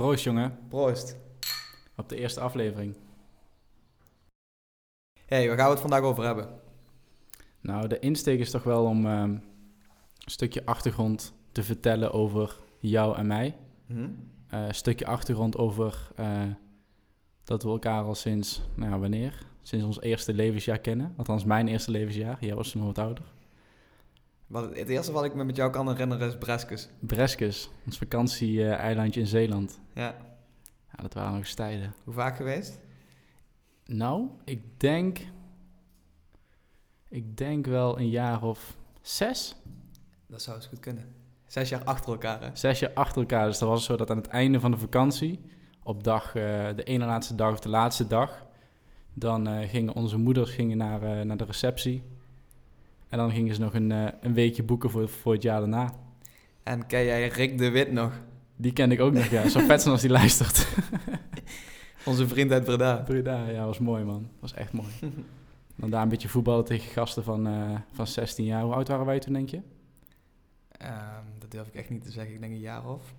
Proost, jongen. Proost. Op de eerste aflevering. hey, waar gaan we het vandaag over hebben? Nou, de insteek is toch wel om ehm, een stukje achtergrond te vertellen over jou en mij. Hm? Eh, een stukje achtergrond over eh, dat we elkaar al sinds, nou ja, wanneer? Sinds ons eerste levensjaar kennen. Althans, mijn eerste levensjaar. Jij was toen nog wat ouder. Wat, het eerste wat ik me met jou kan herinneren is Breskes. Breskes, ons vakantie-eilandje in Zeeland. Ja. Ja, dat waren nog eens tijden. Hoe vaak geweest? Nou, ik denk... Ik denk wel een jaar of zes? Dat zou eens goed kunnen. Zes jaar achter elkaar, hè? Zes jaar achter elkaar. Dus dat was zo dat aan het einde van de vakantie, op dag, eh, de ene laatste dag of de laatste dag, dan eh, gingen onze moeders gingen naar, eh, naar de receptie. En dan gingen ze nog een, eh, een weekje boeken voor, voor het jaar daarna. En ken jij Rick de Wit nog? Die kende ik ook nog, ja. Zo vet zijn als die luistert. Onze vriend uit Breda. Breda, ja, was mooi man. Was echt mooi. Dan daar een beetje voetballen tegen gasten van, eh, van 16 jaar. Hoe oud waren wij toen, denk je? Ehm, dat durf ik echt niet te zeggen. Ik denk een jaar of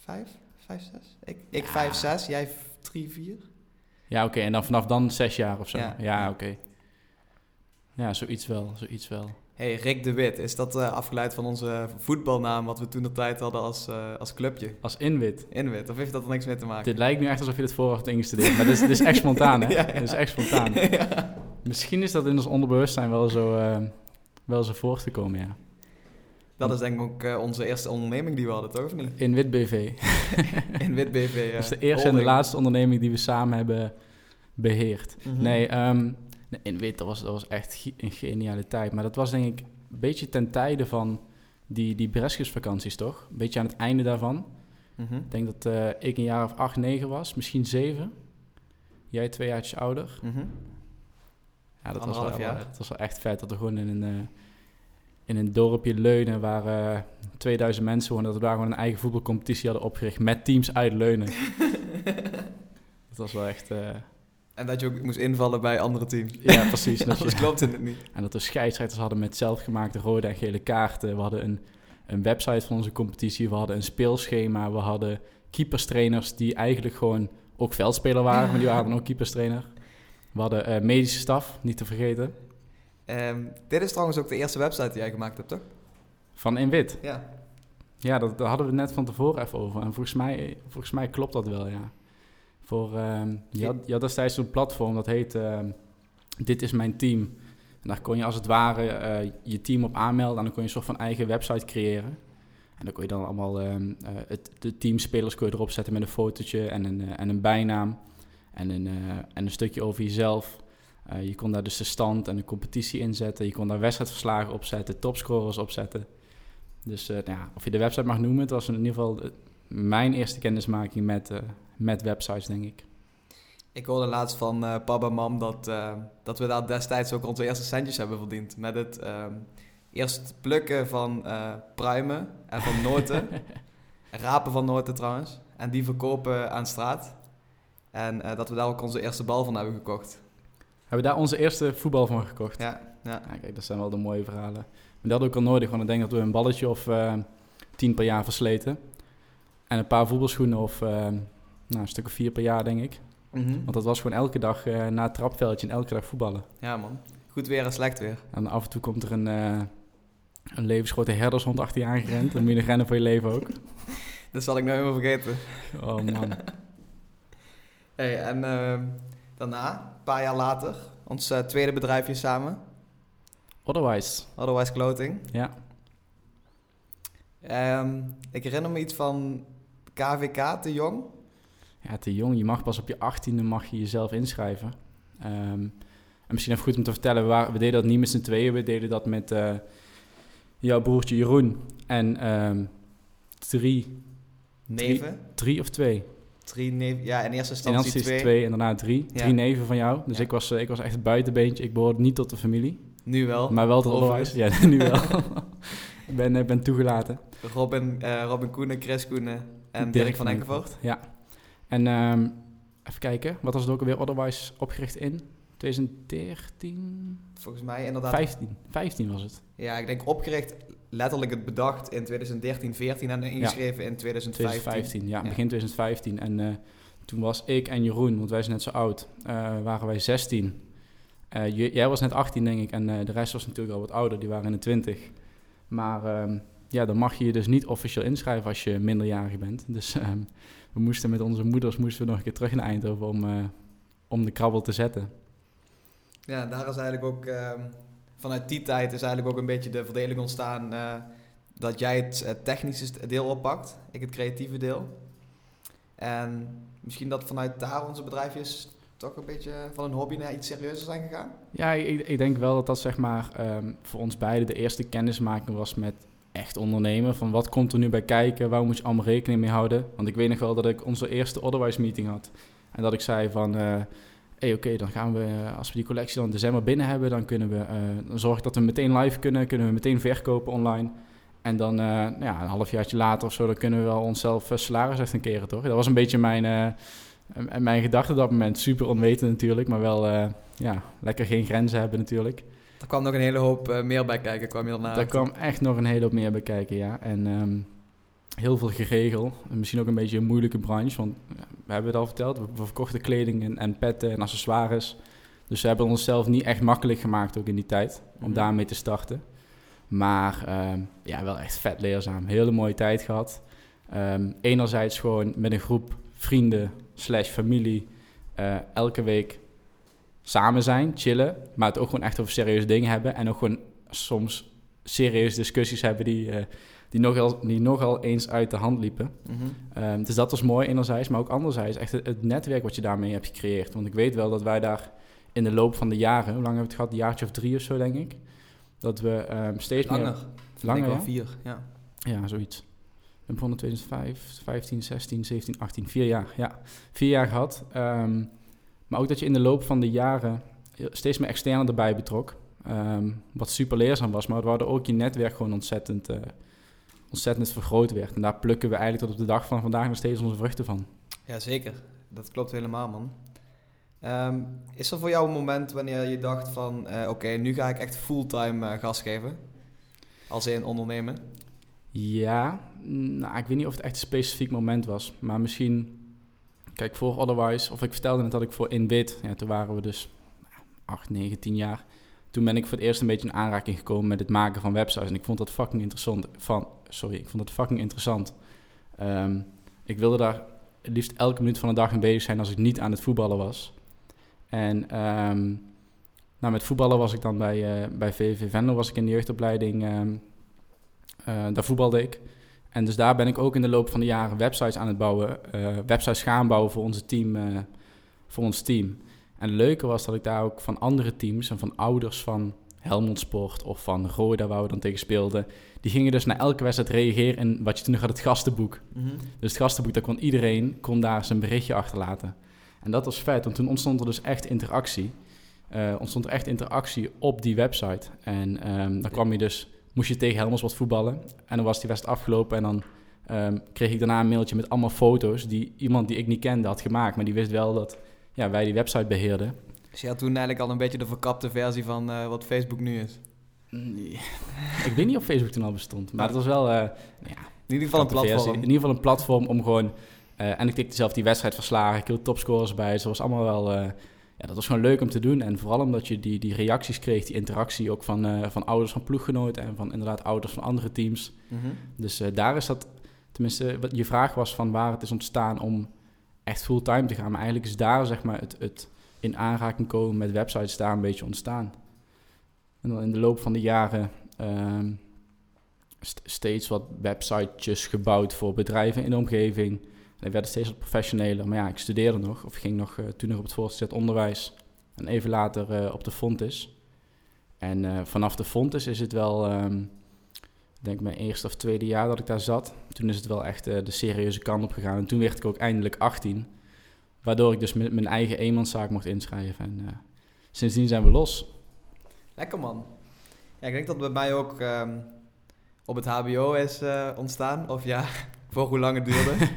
vijf? Vijf, zes? Ik, ik Ja. vijf, zes. Jij drie, vier? Ja, oké. En dan vanaf dan zes jaar of zo. Ja. Ja, oké. Ja, zoiets wel, zoiets wel. hey, Rick de Wit. Is dat eh, afgeleid van onze voetbalnaam wat we toen de tijd hadden als, eh, als clubje? Als inwit. Inwit. Of heeft dat er niks mee te maken? Dit lijkt nu echt alsof je dit voor hebt ingestudeerd. Maar dit is, dit is echt spontaan, hè? Ja, ja. Dit is echt spontaan. ja. Misschien is dat in ons onderbewustzijn wel zo, eh, wel zo voor te komen, ja. Dat is denk ik ook onze eerste onderneming die we hadden, toch? Of niet? Inwit BV. In Wit BV. eh, dat is de eerste en de laatste onderneming die we samen hebben beheerd. Mhm. Nee, ehm nee, Inwit, dat was, dat was echt een geniale tijd. Maar dat was denk ik een beetje ten tijde van die, die Breskesvakanties, toch? Een beetje aan het einde daarvan. Mhm. Ik denk dat eh, ik een jaar of acht, negen was, misschien zeven. Jij twee jaartjes ouder. Mhm. Ja, dat was, wel, jaar. dat was wel echt vet dat we gewoon in een, eh, in een dorpje Leunen, waar eh 2000 mensen woonden, dat we daar gewoon een eigen voetbalcompetitie hadden opgericht met teams uit Leunen. dat was wel echt... En dat je ook moest invallen bij andere teams. ja, precies. dat je- klopt het niet. En dat we scheidsrechters hadden met zelfgemaakte rode en gele kaarten. We hadden een, een website van onze competitie. We hadden een speelschema. We hadden keeperstrainers die eigenlijk gewoon ook veldspeler waren. Maar die waren ook keeperstrainer. We hadden eh, medische staf, niet te vergeten. Ehm, dit is trouwens ook de eerste website die jij gemaakt hebt, toch? Van Inwit. Ja. Ja, dat, daar hadden we het net van tevoren even over. En volgens mij, volgens mij klopt dat wel, ja. Voor, ehm je, had, je had destijds zo'n platform, dat heet ehm, Dit is mijn team. En daar kon je als het ware eh, je team op aanmelden. En dan kon je een soort van eigen website creëren. En dan kon je dan allemaal ehm, eh, het, de teamspelers kon je erop zetten met een fotootje en een, eh, en een bijnaam. En een, en een stukje over jezelf. Je kon daar dus de stand en de competitie inzetten. Je kon daar wedstrijdverslagen opzetten, topscorers opzetten. Dus nou ja, of je de website mag noemen, het was in ieder geval mijn eerste kennismaking met, met websites, denk ik. Ik hoorde laatst van eh, papa en mam dat, eh, dat we daar destijds ook onze eerste centjes hebben verdiend. Met het ehm, eerst plukken van eh, pruimen en van noten. rapen van noten trouwens. En die verkopen aan straat. En dat we daar ook onze eerste bal van hebben gekocht. Hebben we daar onze eerste voetbal van gekocht? Ja, ja. Ja, kijk, dat zijn wel de mooie verhalen. Maar dat ook al nodig, want ik denk dat we een balletje of tien per jaar versleten. En een paar voetbalschoenen of eh, nou, een stuk of vier per jaar, denk ik. Mhm. Want dat was gewoon elke dag eh, na het trapveldje en elke dag voetballen. ja man. Goed weer en slecht weer. En af en toe komt er een, eh een levensgrote herdershond achter je aangerend. Dan moet je rennen voor je leven ook. Dat zal ik nou helemaal vergeten. Oh man. Hey, en ehm, daarna, een paar jaar later, ons eh, tweede bedrijfje samen. Otherwise, Otherwise Clothing. ja. Ehm, ik herinner me iets van KVK te jong. Ja, te jong. Je mag pas op je achttiende mag je jezelf inschrijven. Ehm, en misschien even goed om te vertellen, we, waren, we deden dat niet met z'n tweeën. We deden dat met eh, jouw broertje Jeroen en ehm, drie, Neven. drie of twee. Drie neven. Ja, in eerste In instantie eerste twee. twee. en daarna drie. Ja. Drie neven van jou. Dus Ja. ik, was, eh, ik was echt het buitenbeentje. Ik behoorde niet tot de familie, Nu wel. maar wel tot. Ja, nu wel. ik ben, ben toegelaten. Robin, eh, Robin Koenen, Chris Koenen en Dirk, van Enkelvoort. Ja. En ehm, even kijken, wat was het ook alweer Otherwise opgericht in? 2013? Volgens mij inderdaad. 15. 15 was het. Ja, ik denk opgericht letterlijk het bedacht in 2013, 14 en ingeschreven in 2015. 2015, ja, begin 2015. En uh, toen was ik en Jeroen, want wij zijn net zo oud, uh, waren wij 16. Uh, jij was net 18, denk ik, en de rest was natuurlijk al wat ouder, die waren in de 20. Maar ehm, ja, dan mag je je dus niet officieel inschrijven als je minderjarig bent. Dus ehm, we moesten met onze moeders moesten we nog een keer terug naar Eindhoven om, om de krabbel te zetten. Ja, daar is eigenlijk ook ehm, vanuit die tijd is eigenlijk ook een beetje de verdeling ontstaan uh, dat jij het technische deel oppakt, ik het creatieve deel. En misschien dat vanuit daar onze bedrijfjes toch een beetje van een hobby naar iets serieuzer zijn gegaan? Ja, ik, ik denk wel dat dat zeg maar um, voor ons beiden de eerste kennismaking was met echt ondernemen. Van wat komt er nu bij kijken, waar moet je allemaal rekening mee houden? Want ik weet nog wel dat ik onze eerste Otherwise meeting had. En dat ik zei van... Uh, hey, oké, dan gaan we, als we die collectie dan in december binnen hebben, dan kunnen we, uh, dan zorg dat we meteen live kunnen, kunnen we meteen verkopen online. En dan, uh, ja, een halfjaartje later of zo, dan kunnen we wel onszelf uh, salaris echt een keren, toch? Dat was een beetje mijn, mijn gedachte op dat moment. Super onwetend natuurlijk, maar wel, ja, lekker geen grenzen hebben natuurlijk. Er kwam nog een hele hoop meer bij kijken, kwam je daarna. Er kwam echt nog een hele hoop meer bij kijken, ja. En um, heel veel geregeld. Misschien ook een beetje een moeilijke branche, want we hebben het al verteld, we verkochten kleding en, en petten en accessoires. Dus we hebben onszelf niet echt makkelijk gemaakt ook in die tijd om mm daarmee te starten. Maar uh, ja, wel echt vet leerzaam. Hele mooie tijd gehad. Um, enerzijds gewoon met een groep vrienden slash familie uh, elke week samen zijn, chillen. Maar het ook gewoon echt over serieuze dingen hebben. En ook gewoon soms serieuze discussies hebben die... Uh, die nogal, die nogal eens uit de hand liepen. Mhm. Ehm, dus dat was mooi enerzijds, maar ook anderzijds echt het, netwerk wat je daarmee hebt gecreëerd. Want ik weet wel dat wij daar in de loop van de jaren, hoe lang hebben we het gehad? Een jaartje of drie of zo, denk ik. Dat we um, steeds langer. meer... Langer. Ja? vier, ja. Ja, zoiets. We begonnen 2005, 15, 16, 17, 18, vier jaar. Ja, vier jaar gehad. Um, maar ook dat je in de loop van de jaren steeds meer externe erbij betrok. Um, wat super leerzaam was, maar waardoor ook je netwerk gewoon ontzettend... Uh, ontzettend vergroot werd. En daar plukken we eigenlijk tot op de dag van vandaag nog steeds onze vruchten van. Ja, zeker. Dat klopt helemaal, man. Um, is er voor jou een moment wanneer je dacht van... Uh, oké, nu ga ik echt fulltime uh, gas geven? Als in ondernemen? Ja, nou, ik weet niet of het echt een specifiek moment was. Maar misschien... Kijk, voor Otherwise... Of ik vertelde net dat ik voor Inbid... Ja, toen waren we dus 8, 9, 10 jaar toen ben ik voor het eerst een beetje in aanraking gekomen met het maken van websites. En ik vond dat fucking interessant. Van, sorry, ik vond dat fucking interessant. Um, ik wilde daar liefst elke minuut van de dag in bezig zijn als ik niet aan het voetballen was. En um, nou, met voetballen was ik dan bij, uh, bij VV Venlo, was ik in de jeugdopleiding. Um, uh, daar voetbalde ik. En dus daar ben ik ook in de loop van de jaren websites aan het bouwen. Uh, websites gaan bouwen voor, onze team, voor ons team. En het leuke was dat ik daar ook van andere teams en van ouders van Helmond Sport of van Roda, waar we dan tegen speelden, die gingen dus naar elke wedstrijd reageren in wat je toen nog had, het gastenboek. Mhm. Dus het gastenboek, daar kon iedereen kon daar zijn berichtje achterlaten. En dat was vet, want toen ontstond er dus echt interactie. Uh, ontstond er echt interactie op die website. En um, dan kwam je dus, moest je tegen Helmond Sport voetballen. En dan was die wedstrijd afgelopen en dan um, kreeg ik daarna een mailtje met allemaal foto's die iemand die ik niet kende had gemaakt. Maar die wist wel dat ja, wij die website beheerden. Dus je had toen eigenlijk al een beetje de verkapte versie van uh, wat Facebook nu is? Nee. ik weet niet of Facebook toen al bestond, maar het was wel... Uh, ja, in ieder geval een platform. In ieder geval een platform om gewoon... Uh, en ik tikte zelf die wedstrijd verslagen, ik hield topscores bij. Dus dat was allemaal wel... ja, dat was gewoon leuk om te doen. En vooral omdat je die, die reacties kreeg, die interactie ook van, van ouders van ploeggenoten... en van inderdaad ouders van andere teams. Mm -hmm. Dus daar is dat... Tenminste, wat je vraag was van waar het is ontstaan om echt fulltime te gaan. Maar eigenlijk is daar zeg maar het, het in aanraking komen met websites daar een beetje ontstaan. En dan in de loop van de jaren uh, steeds wat websitejes gebouwd voor bedrijven in de omgeving. En werden steeds wat professioneler. Maar ja, ik studeerde nog, of ging nog uh, toen nog op het voortgezet onderwijs. En even later uh, op de Fontis. En uh, vanaf de Fontis is het wel, um, ik denk mijn eerste of tweede jaar dat ik daar zat. Toen is het wel echt de serieuze kant op gegaan. En toen werd ik ook eindelijk 18. Waardoor ik dus met mijn eigen eenmanszaak mocht inschrijven. En uh, sindsdien zijn we los. Lekker man. Ja, ik denk dat bij mij ook um, op het HBO is uh, ontstaan. Of ja, voor hoe lang het duurde.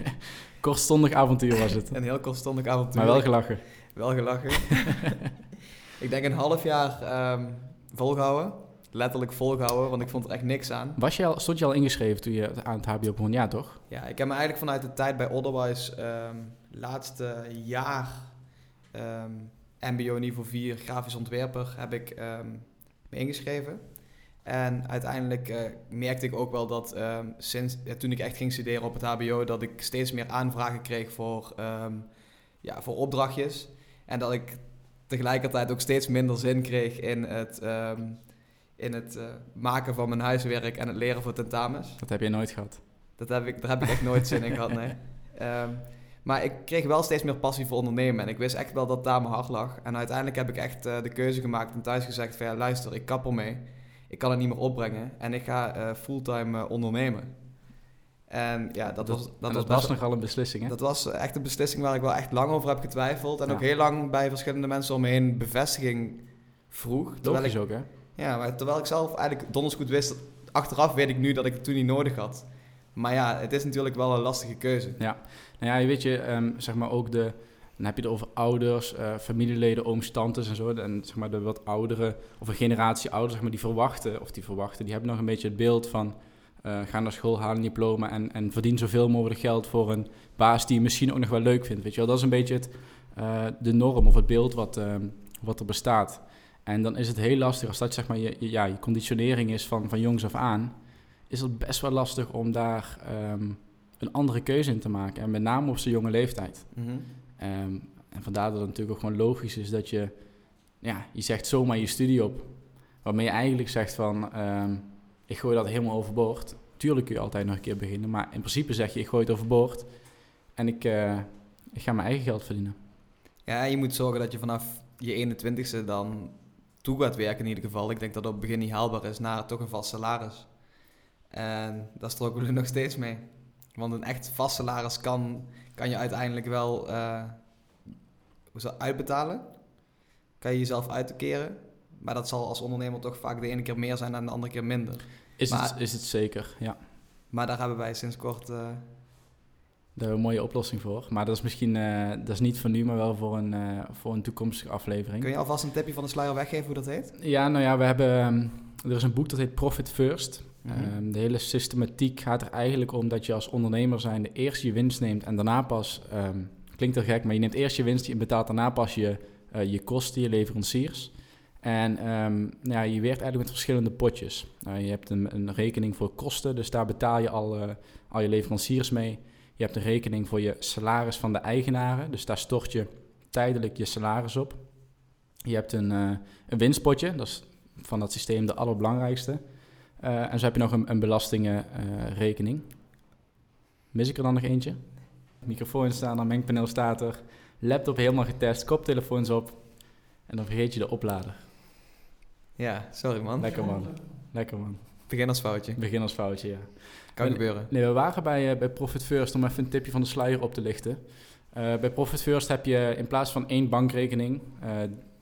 kortstondig avontuur was het. een heel kortstondig avontuur. Maar wel gelachen. Wel gelachen. ik denk een half jaar um, volgehouden. letterlijk volgehouden, want ik vond er echt niks aan. Was je al, stond je al ingeschreven toen je aan het HBO begon? Ja, toch? Ja, ik heb me eigenlijk vanuit de tijd bij Otherwise ehm laatste jaar ehm, MBO niveau 4 grafisch ontwerper heb ik ehm, me ingeschreven. En uiteindelijk eh, merkte ik ook wel dat ehm, sinds ja, toen ik echt ging studeren op het HBO, dat ik steeds meer aanvragen kreeg voor, ehm, ja, voor opdrachtjes. En dat ik tegelijkertijd ook steeds minder zin kreeg in het, ehm, in het eh, maken van mijn huiswerk en het leren voor tentamens. Dat heb je nooit gehad. Dat heb ik, daar heb ik echt nooit zin in gehad, nee. Maar ik kreeg wel steeds meer passie voor ondernemen. En ik wist echt wel dat daar mijn hart lag. En uiteindelijk heb ik echt eh, de keuze gemaakt en thuis gezegd van... Ja, luister, ik kap ermee. Ik kan het niet meer opbrengen. En ik ga eh, fulltime eh, ondernemen. En ja, dat, was, dat, was dat best was nogal een beslissing, hè? dat was echt een beslissing waar ik wel echt lang over heb getwijfeld. En Ja. ook heel lang bij verschillende mensen om me heen bevestiging vroeg. Ik, Logisch ook, hè? ja, maar terwijl ik zelf eigenlijk donders goed wist... Achteraf weet ik nu dat ik het toen niet nodig had. Maar ja, het is natuurlijk wel een lastige keuze. Nou ja, je weet je, ehm, zeg maar ook de... Dan heb je het over ouders, eh, familieleden, ooms, tantes en zo. En zeg maar de wat oudere, of een generatie ouders, zeg maar, die verwachten, of die verwachten, die hebben nog een beetje het beeld van... eh, ga naar school, haal een diploma en, en verdien zoveel mogelijk geld voor een baas die je misschien ook nog wel leuk vindt. Weet je wel, dat is een beetje het, eh, de norm of het beeld wat, wat er bestaat. En dan is het heel lastig als dat zeg maar je, ja, je conditionering is van, van jongs af aan, is het best wel lastig om daar ehm, een andere keuze in te maken. En met name op zo'n jonge leeftijd. Mhm. Ehm, en vandaar dat het natuurlijk ook gewoon logisch is dat je, ja, je zegt zomaar je studie op. Waarmee je eigenlijk zegt van, ehm, ik gooi dat helemaal overboord. Tuurlijk kun je altijd nog een keer beginnen, maar in principe zeg je, ik gooi het overboord. En ik, eh, ik ga mijn eigen geld verdienen. Ja, je moet zorgen dat je vanaf je 21ste dan toe gaat werken in ieder geval. Ik denk dat dat op het begin niet haalbaar is naar toch een vast salaris. En daar struggelen we nog steeds mee. Want een echt vast salaris kan, kan je uiteindelijk wel hoe zal- uitbetalen. Kan je jezelf uitkeren. Maar dat zal als ondernemer toch vaak de ene keer meer zijn en de andere keer minder. Is, Maar- het, is het zeker, ja. Maar daar hebben wij sinds kort... eh, Daar hebben we een mooie oplossing voor. Maar dat is misschien, eh, dat is niet voor nu, maar wel voor een, voor een toekomstige aflevering. kun je alvast een tipje van de sluier weggeven hoe dat heet? Ja, nou ja, we hebben, ehm, er is een boek dat heet Profit First. Mhm. Ehm, de hele systematiek gaat er eigenlijk om dat je als ondernemer zijnde eerst je winst neemt en daarna pas, ehm, klinkt er gek, maar je neemt eerst je winst, je betaalt daarna pas je, eh, je kosten, je leveranciers. En ehm, nou ja, je werkt eigenlijk met verschillende potjes. Nou, je hebt een, een rekening voor kosten, dus daar betaal je al, eh, al je leveranciers mee. Je hebt een rekening voor je salaris van de eigenaren, dus daar stort je tijdelijk je salaris op. Je hebt een, eh, een winstpotje, dat is van dat systeem de allerbelangrijkste. Eh, en zo heb je nog een, een belastingenrekening. Mis ik er dan nog eentje? Microfoon staan mengpaneel staat er, laptop helemaal getest, koptelefoons op. En dan vergeet je de oplader. Ja, sorry man. Lekker man. Lekker man. Beginnersfoutje. Beginnersfoutje, ja. Kan En- gebeuren. Nee, we waren bij, eh, bij Profit First om even een tipje van de sluier op te lichten. Eh, bij Profit First heb je in plaats van één bankrekening, eh,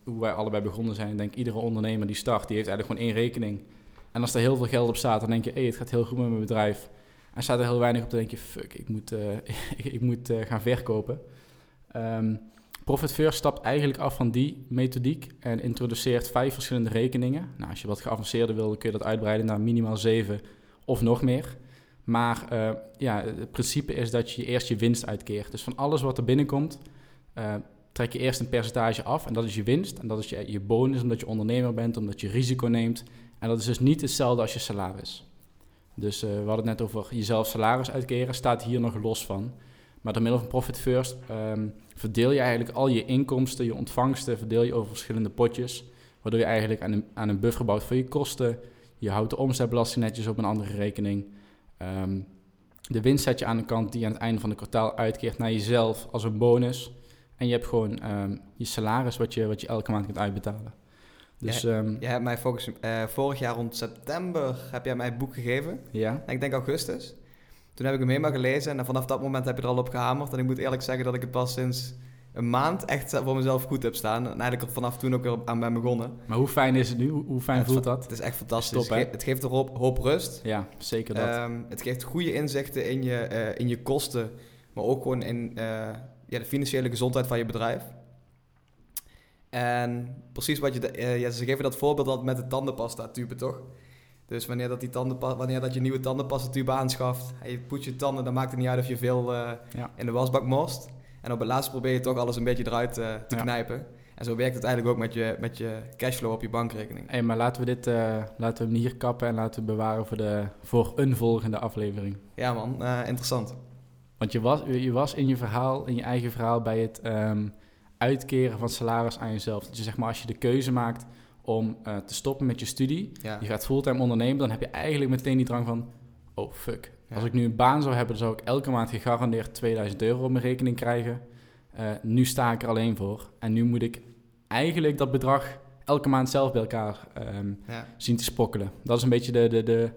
hoe wij allebei begonnen zijn, denk ik iedere ondernemer die start, die heeft eigenlijk gewoon één rekening. En als er heel veel geld op staat, dan denk je, hé, het gaat heel goed met mijn bedrijf. En staat er heel weinig op, dan denk je, fuck, ik moet, eh, ik moet eh, gaan verkopen. Ehm, Profit First stapt eigenlijk af van die methodiek en introduceert vijf verschillende rekeningen. Nou, als je wat geavanceerder wil, kun je dat uitbreiden naar minimaal zeven of nog meer. Maar eh, ja, het principe is dat je eerst je winst uitkeert. Dus van alles wat er binnenkomt, trek je eerst een percentage af. En dat is je winst. En dat is je, je bonus, omdat je ondernemer bent, omdat je risico neemt. En dat is dus niet hetzelfde als je salaris. Dus eh, we hadden het net over jezelf salaris uitkeren, staat hier nog los van. Maar door middel van Profit First ehm, verdeel je eigenlijk al je inkomsten, je ontvangsten, verdeel je over verschillende potjes. Waardoor je eigenlijk aan een, aan een buffer bouwt voor je kosten. Je houdt de omzetbelasting netjes op een andere rekening. Ehm, de winst zet je aan de kant die je aan het einde van het kwartaal uitkeert naar jezelf als een bonus. En je hebt gewoon ehm, je salaris wat je, wat je elke maand kunt uitbetalen. Dus Jij hebt mij volgens, eh, vorig jaar rond september heb jij mij het boek gegeven. ja. Ik denk augustus. Toen heb ik hem helemaal gelezen en vanaf dat moment heb je er al op gehamerd. En ik moet eerlijk zeggen dat ik het pas sinds een maand echt voor mezelf goed heb staan. En eigenlijk er vanaf toen ook weer aan ben begonnen. Maar hoe fijn is het nu? Hoe, fijn voelt dat? Het is echt fantastisch. Stop, hè? het, ge- het geeft hoop, hoop rust. Ja, zeker dat. Ehm, het geeft goede inzichten in je, eh, in je kosten, maar ook gewoon in eh, ja, de financiële gezondheid van je bedrijf. En precies wat je... de- eh, ja, ze geven dat voorbeeld altijd met de tandenpasta tube, toch? Dus wanneer dat, die tandenpa- wanneer dat je nieuwe tandenpasta tube aanschaft... en je poetst je tanden, dan maakt het niet uit of je veel eh, Ja. in de wasbak morst. En op het laatste probeer je toch alles een beetje eruit eh, te Ja. knijpen. En zo werkt het eigenlijk ook met je, met je cashflow op je bankrekening. Hey, maar laten we dit laten we hem hier kappen en laten we bewaren voor, de, voor een volgende aflevering. Ja man, interessant. Want je was, je was in je verhaal, in je eigen verhaal, bij het ehm, uitkeren van salaris aan jezelf. Je zeg maar, als je de keuze maakt om eh, te stoppen met je studie, Ja. je gaat fulltime ondernemen, dan heb je eigenlijk meteen die drang van, oh fuck. Ja. Als ik nu een baan zou hebben, dan zou ik elke maand gegarandeerd 2000 euro op mijn rekening krijgen. Eh, nu sta ik er alleen voor. En nu moet ik eigenlijk dat bedrag elke maand zelf bij elkaar ehm, Ja. zien te sprokkelen. Dat is een beetje de, de, de,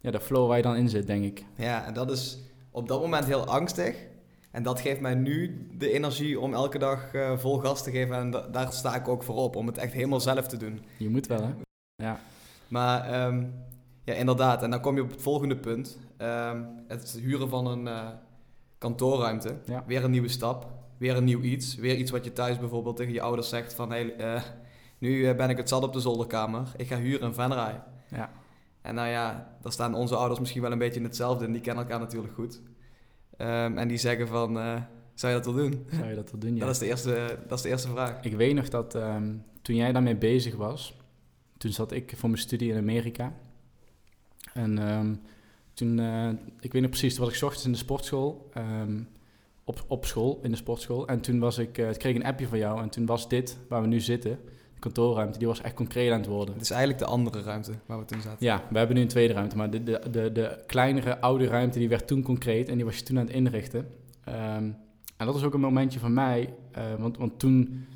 ja, de flow waar je dan in zit, denk ik. ja, en dat is op dat moment heel angstig. En dat geeft mij nu de energie om elke dag eh, vol gas te geven. En da- daar sta ik ook voor op, om het echt helemaal zelf te doen. Je moet wel, hè? Ja. Maar ehm, ja, inderdaad. En dan kom je op het volgende punt. Ehm, het huren van een eh, kantoorruimte. Ja. Weer een nieuwe stap. Weer een nieuw iets. Weer iets wat je thuis bijvoorbeeld tegen je ouders zegt van... Hey, eh, nu ben ik het zat op de zolderkamer. Ik ga huren in Venray. Ja. En nou ja, daar staan onze ouders misschien wel een beetje in hetzelfde. En die kennen elkaar natuurlijk goed. Ehm, en die zeggen van... eh, zou je dat wel doen? Zou je dat wel doen, ja. Dat, is de eerste, dat is de eerste vraag. Ik weet nog dat ehm, toen jij daarmee bezig was, toen zat ik voor mijn studie in Amerika. En ehm, toen, eh, ik weet nog precies, toen was ik ochtends in de sportschool, op, op school, in de sportschool. En toen was ik, ik kreeg een appje van jou en toen was dit, waar we nu zitten, kantoorruimte, die was echt concreet aan het worden. Het is eigenlijk de andere ruimte waar we toen zaten. Ja, we hebben nu een tweede ruimte, maar de, de, de, de kleinere oude ruimte die werd toen concreet en die was je toen aan het inrichten. Ehm, en dat was ook een momentje van mij, eh, want, want toen,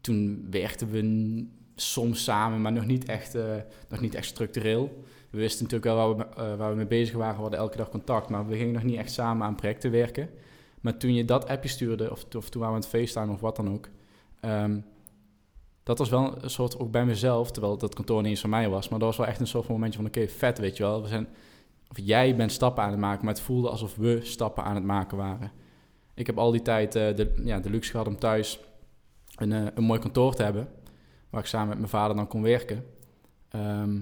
toen werkten we soms samen, maar nog niet echt, eh, nog niet echt structureel. We wisten natuurlijk wel waar we, eh, waar we mee bezig waren, we hadden elke dag contact, maar we gingen nog niet echt samen aan projecten werken. Maar toen je dat appje stuurde, of, of toen waren we aan het FaceTime of wat dan ook, ehm, dat was wel een soort, ook bij mezelf, terwijl dat kantoor niet eens van mij was, maar dat was wel echt een soort momentje van, oké, vet, weet je wel. We zijn, of jij bent stappen aan het maken, maar het voelde alsof we stappen aan het maken waren. Ik heb al die tijd eh, de, ja, de luxe gehad om thuis een, eh, een mooi kantoor te hebben, waar ik samen met mijn vader dan kon werken. Ehm,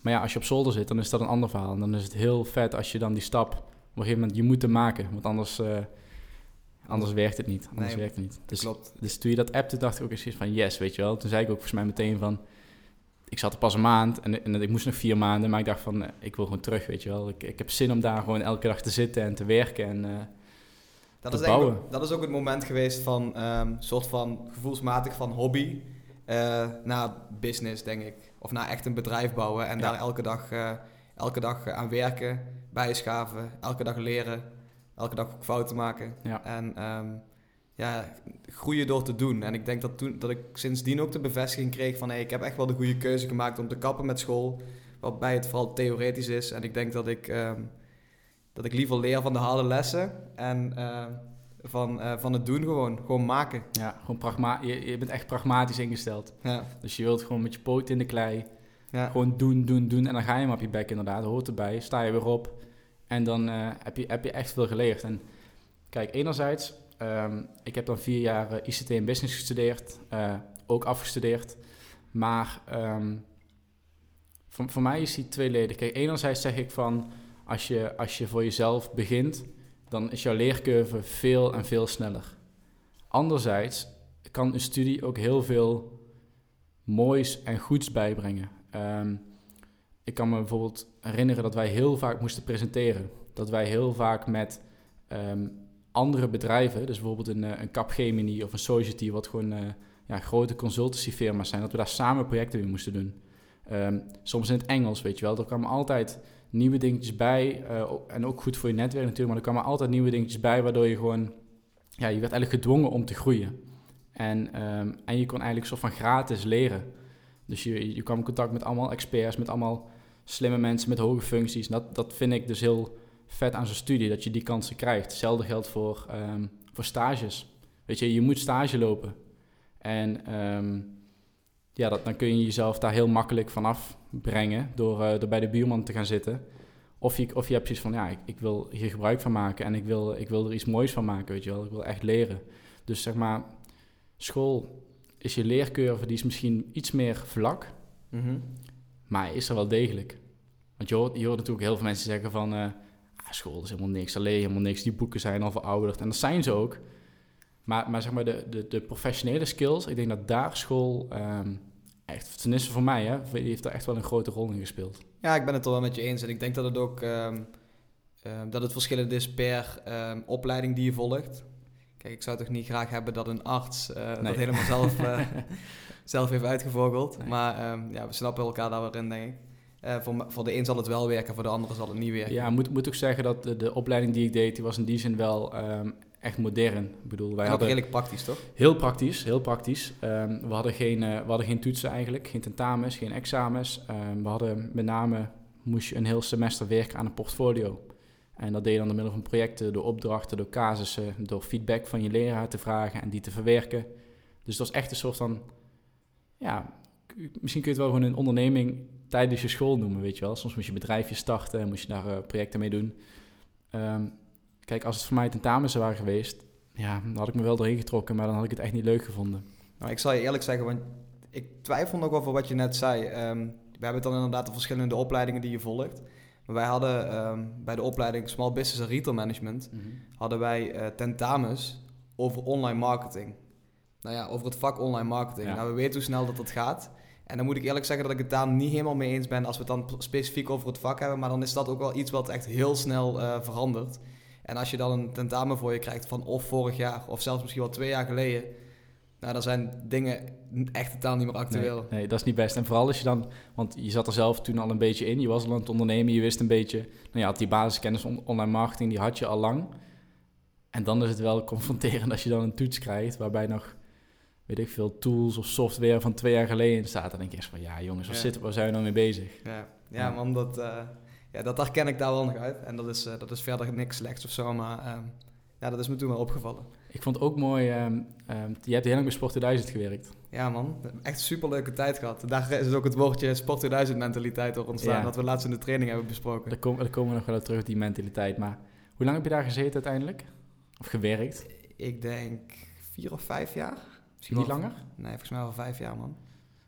maar ja, als je op zolder zit, dan is dat een ander verhaal. En dan is het heel vet als je dan die stap op een gegeven moment je moet maken, want anders, eh, anders werkt het niet. Anders Nee, werkt het niet. Dus Klopt. dus toen je dat appte, dacht ik ook eens van yes, weet je wel. Toen zei ik ook volgens mij meteen van... Ik zat er pas een maand en, en ik moest nog vier maanden. Maar ik dacht van, eh, ik wil gewoon terug, weet je wel. Ik, ik heb zin om daar gewoon elke dag te zitten en te werken. En, eh, Dat te is, bouwen. ook, dat is ook het moment geweest van een soort van gevoelsmatig van hobby eh, naar business, denk ik. Of naar echt een bedrijf bouwen en Ja. daar elke dag, elke dag aan werken, bijschaven, elke dag leren, elke dag ook fouten maken. Ja. En ehm, ja, groeien door te doen. En ik denk dat, toen, dat ik sindsdien ook de bevestiging kreeg van... Hey, ik heb echt wel de goede keuze gemaakt om te kappen met school. Waarbij het vooral theoretisch is. En ik denk dat ik, ehm, dat ik liever leer van de harde lessen. En eh, van, eh, van het doen gewoon. Gewoon maken. ja, gewoon pragma je, je bent echt pragmatisch ingesteld. Ja, Dus je wilt gewoon met je poot in de klei. ja. Gewoon doen, doen, doen. En dan ga je maar op je bek inderdaad. Hoort erbij. Sta je weer op. En dan eh, heb, je, heb je echt veel geleerd. En kijk, enerzijds... ehm, ik heb dan vier jaar eh, ICT en Business gestudeerd. eh, ook afgestudeerd. Maar ehm, voor, voor mij is die tweeledig. Kijk, enerzijds zeg ik van... Als je, als je voor jezelf begint... dan is jouw leercurve veel en veel sneller. Anderzijds kan een studie ook heel veel moois en goeds bijbrengen. Ehm, ik kan me bijvoorbeeld herinneren dat wij heel vaak moesten presenteren. Dat wij heel vaak met ehm, andere bedrijven, dus bijvoorbeeld een, eh, een Capgemini of een Society, wat gewoon eh, ja, grote consultancyfirma's zijn, dat we daar samen projecten mee moesten doen. Ehm, soms in het Engels, weet je wel. Er kwamen altijd nieuwe dingetjes bij. eh, en ook goed voor je netwerk natuurlijk, maar er kwamen altijd nieuwe dingetjes bij, waardoor je gewoon, ja, je werd eigenlijk gedwongen om te groeien. En, ehm, en je kon eigenlijk soort van gratis leren. Dus je, je kwam in contact met allemaal experts, met allemaal slimme mensen met hoge functies. En dat, dat vind ik dus heel vet aan zo'n studie, dat je die kansen krijgt. Hetzelfde geldt voor, ehm, voor stages. Weet je, je moet stage lopen. En ehm, ja, dat, dan kun je jezelf daar heel makkelijk vanaf brengen door, eh, door bij de buurman te gaan zitten. Of je, of je hebt zoiets van, ja, ik, ik wil hier gebruik van maken en ik wil, ik wil er iets moois van maken, weet je wel. Ik wil echt leren. Dus zeg maar, school is je leercurve die is misschien iets meer vlak, Mhm. maar is er wel degelijk. Want je hoort, je hoort natuurlijk heel veel mensen zeggen van... eh, ah, school is helemaal niks, alleen helemaal niks. Die boeken zijn al verouderd. En dat zijn ze ook. Maar, maar zeg maar, de, de, de professionele skills... Ik denk dat daar school ehm, echt... Tenminste voor mij, hè. Die heeft daar echt wel een grote rol in gespeeld. Ja, ik ben het er wel met je eens. En ik denk dat het ook ehm, ehm, dat het verschillend is per opleiding die je volgt. Kijk, ik zou toch niet graag hebben dat een arts Nee. dat helemaal zelf, eh, zelf heeft uitgevogeld. Nee. Maar ja, we snappen elkaar daar wel in, denk ik. Eh, voor, voor de een zal het wel werken, voor de ander zal het niet werken. Ja, moet, moet ook zeggen dat de, de opleiding die ik deed... die was in die zin wel ehm, echt modern. Ik bedoel, wij hadden... redelijk praktisch, toch? Heel praktisch, heel praktisch. Ehm, we, hadden geen, eh, we hadden geen toetsen eigenlijk, geen tentamens, geen examens. Ehm, we hadden met name, moest je een heel semester werken aan een portfolio. En dat deed je dan door middel van projecten, door opdrachten, door casussen, door feedback van je leraar te vragen en die te verwerken. Dus dat was echt een soort van, ja, misschien kun je het wel gewoon een onderneming tijdens je school noemen, weet je wel. Soms moest je bedrijfje starten, moest je daar eh, projecten mee doen. Ehm, kijk, als het voor mij tentamens waren geweest, ja, dan had ik me wel doorheen getrokken, maar dan had ik het echt niet leuk gevonden. Nou, ik zal je eerlijk zeggen, want ik twijfel nog over wat je net zei. Ehm, we hebben het dan inderdaad de verschillende opleidingen die je volgt. Maar wij hadden ehm, bij de opleiding Small Business en Retail Management... hadden wij eh, tentamens over online marketing. Nou ja, over het vak online marketing. Ja. Nou, we weten hoe snel dat dat gaat. En dan moet ik eerlijk zeggen dat ik het daar niet helemaal mee eens ben... als we het dan specifiek over het vak hebben. Maar dan is dat ook wel iets wat echt heel snel eh, verandert. En als je dan een tentamen voor je krijgt van of vorig jaar... of zelfs misschien wel twee jaar geleden... Nou, dan zijn dingen echt totaal niet meer actueel. Nee, nee, dat is niet best. En vooral als je dan, want je zat er zelf toen al een beetje in, je was al aan het ondernemen, je wist een beetje, nou ja, had die basiskennis on- online marketing, die had je al lang. En dan is het wel confronterend als je dan een toets krijgt, waarbij nog, weet ik veel, tools of software van twee jaar geleden in staat. Dan denk je echt van, ja jongens, waar, Ja. zitten, waar zijn we nou mee bezig? Ja, ja, man, dat, eh, ja, dat herken ik daar wel nog uit. En dat is, eh, dat is verder niks slechts of zo, maar ehm, ja, dat is me toen wel opgevallen. Ik vond het ook mooi, ehm, je hebt heel lang bij Sport 2000 gewerkt. Ja, man, echt een superleuke tijd gehad. Daar is ook het woordje Sport 2000 mentaliteit door ontstaan, Ja. dat we laatst in de training hebben besproken. Daar komen, daar komen we nog wel op terug, die mentaliteit. Maar hoe lang heb je daar gezeten uiteindelijk? Of gewerkt? Ik denk vier of vijf jaar. Misschien Niet langer? Nee, volgens mij wel vijf jaar, man.